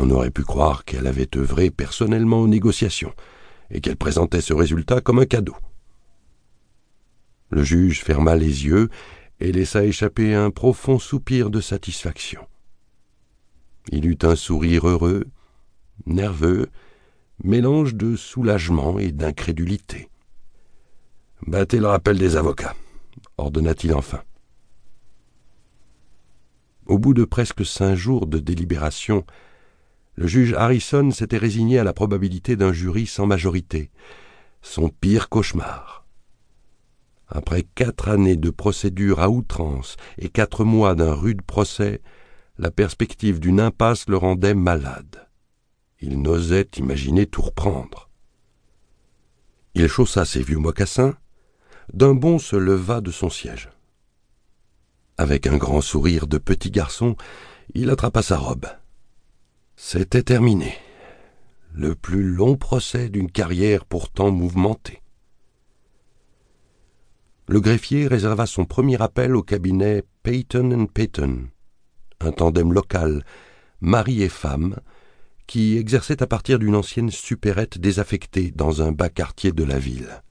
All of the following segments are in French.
On aurait pu croire qu'elle avait œuvré personnellement aux négociations, et qu'elle présentait ce résultat comme un cadeau. Le juge ferma les yeux et laissa échapper un profond soupir de satisfaction. Il eut un sourire heureux, nerveux, mélange de soulagement et d'incrédulité. Battez le rappel des avocats, ordonna-t-il enfin. Au bout de presque cinq jours de délibération, le juge Harrison s'était résigné à la probabilité d'un jury sans majorité, son pire cauchemar. Après quatre années de procédure à outrance et quatre mois d'un rude procès, la perspective d'une impasse le rendait malade. Il n'osait imaginer tout reprendre. Il chaussa ses vieux mocassins, d'un bond se leva de son siège. Avec un grand sourire de petit garçon, il attrapa sa robe. C'était terminé. Le plus long procès d'une carrière pourtant mouvementée. Le greffier réserva son premier appel au cabinet Peyton Peyton, un tandem local, mari et femme, qui exerçait à partir d'une ancienne supérette désaffectée dans un bas quartier de la ville.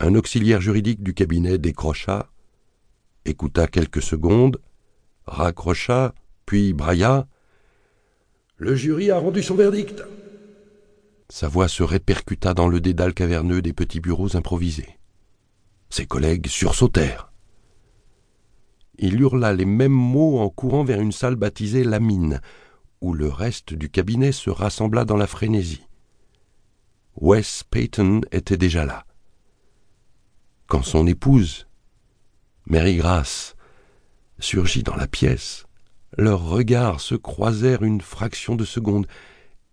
Un auxiliaire juridique du cabinet décrocha, écouta quelques secondes, raccrocha, puis brailla. Le jury a rendu son verdict. Sa voix se répercuta dans le dédale caverneux des petits bureaux improvisés. Ses collègues sursautèrent. Il hurla les mêmes mots en courant vers une salle baptisée la mine, où le reste du cabinet se rassembla dans la frénésie. Wes Peyton était déjà là quand son épouse, Mary Grace, surgit dans la pièce. Leurs regards se croisèrent une fraction de seconde,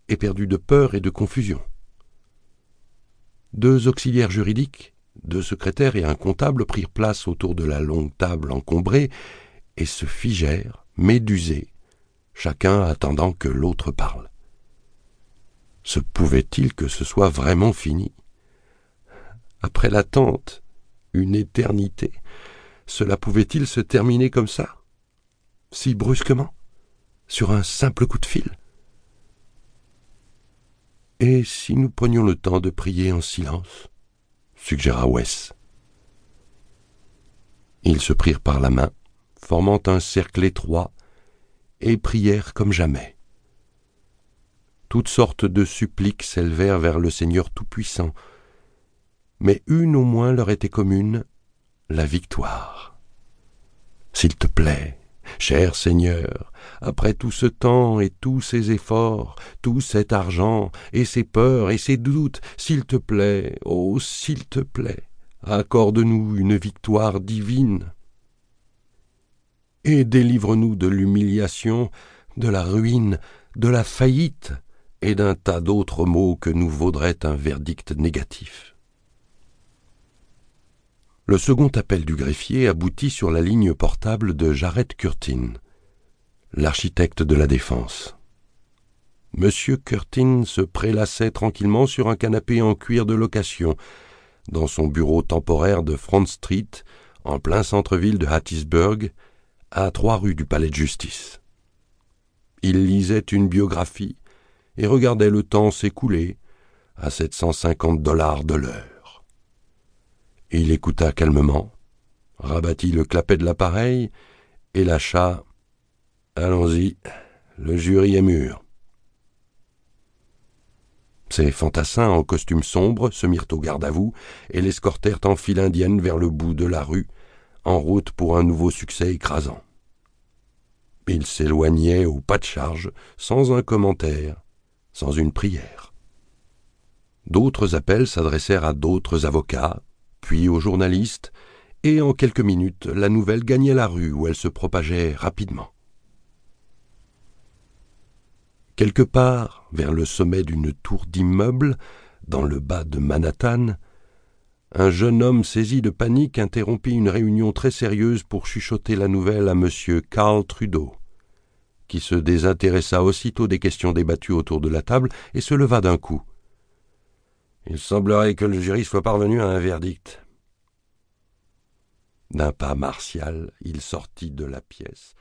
éperdus de peur et de confusion. Deux auxiliaires juridiques, deux secrétaires et un comptable prirent place autour de la longue table encombrée et se figèrent, médusés, chacun attendant que l'autre parle. Se pouvait-il que ce soit vraiment fini? Après l'attente, une éternité. Cela pouvait-il se terminer comme ça? Si brusquement Sur un simple coup de fil Et si nous prenions le temps de prier en silence suggéra Wes. Ils se prirent par la main, formant un cercle étroit, et prièrent comme jamais. Toutes sortes de suppliques s'élevèrent vers le Seigneur Tout-Puissant, mais une au moins leur était commune, la victoire. S'il te plaît, cher Seigneur, après tout ce temps et tous ces efforts, tout cet argent, et ces peurs et ces doutes, s'il te plaît, oh, s'il te plaît, accorde-nous une victoire divine. Et délivre-nous de l'humiliation, de la ruine, de la faillite, et d'un tas d'autres maux que nous vaudrait un verdict négatif. Le second appel du greffier aboutit sur la ligne portable de Jared Curtin, l'architecte de la défense. Monsieur Curtin se prélassait tranquillement sur un canapé en cuir de location, dans son bureau temporaire de Front Street, en plein centre-ville de Hattiesburg, à trois rues du palais de justice. Il lisait une biographie et regardait le temps s'écouler à sept cent cinquante dollars de l'heure. Il écouta calmement, rabattit le clapet de l'appareil et lâcha Allons-y, le jury est mûr. Ces fantassins en costume sombre se mirent au garde à vous et l'escortèrent en file indienne vers le bout de la rue, en route pour un nouveau succès écrasant. Ils s'éloignaient au pas de charge, sans un commentaire, sans une prière. D'autres appels s'adressèrent à d'autres avocats, puis aux journalistes, et en quelques minutes la nouvelle gagnait la rue où elle se propageait rapidement. Quelque part, vers le sommet d'une tour d'immeuble, dans le bas de Manhattan, un jeune homme saisi de panique interrompit une réunion très sérieuse pour chuchoter la nouvelle à M. Carl Trudeau, qui se désintéressa aussitôt des questions débattues autour de la table et se leva d'un coup. Il semblerait que le jury soit parvenu à un verdict. D'un pas martial, il sortit de la pièce,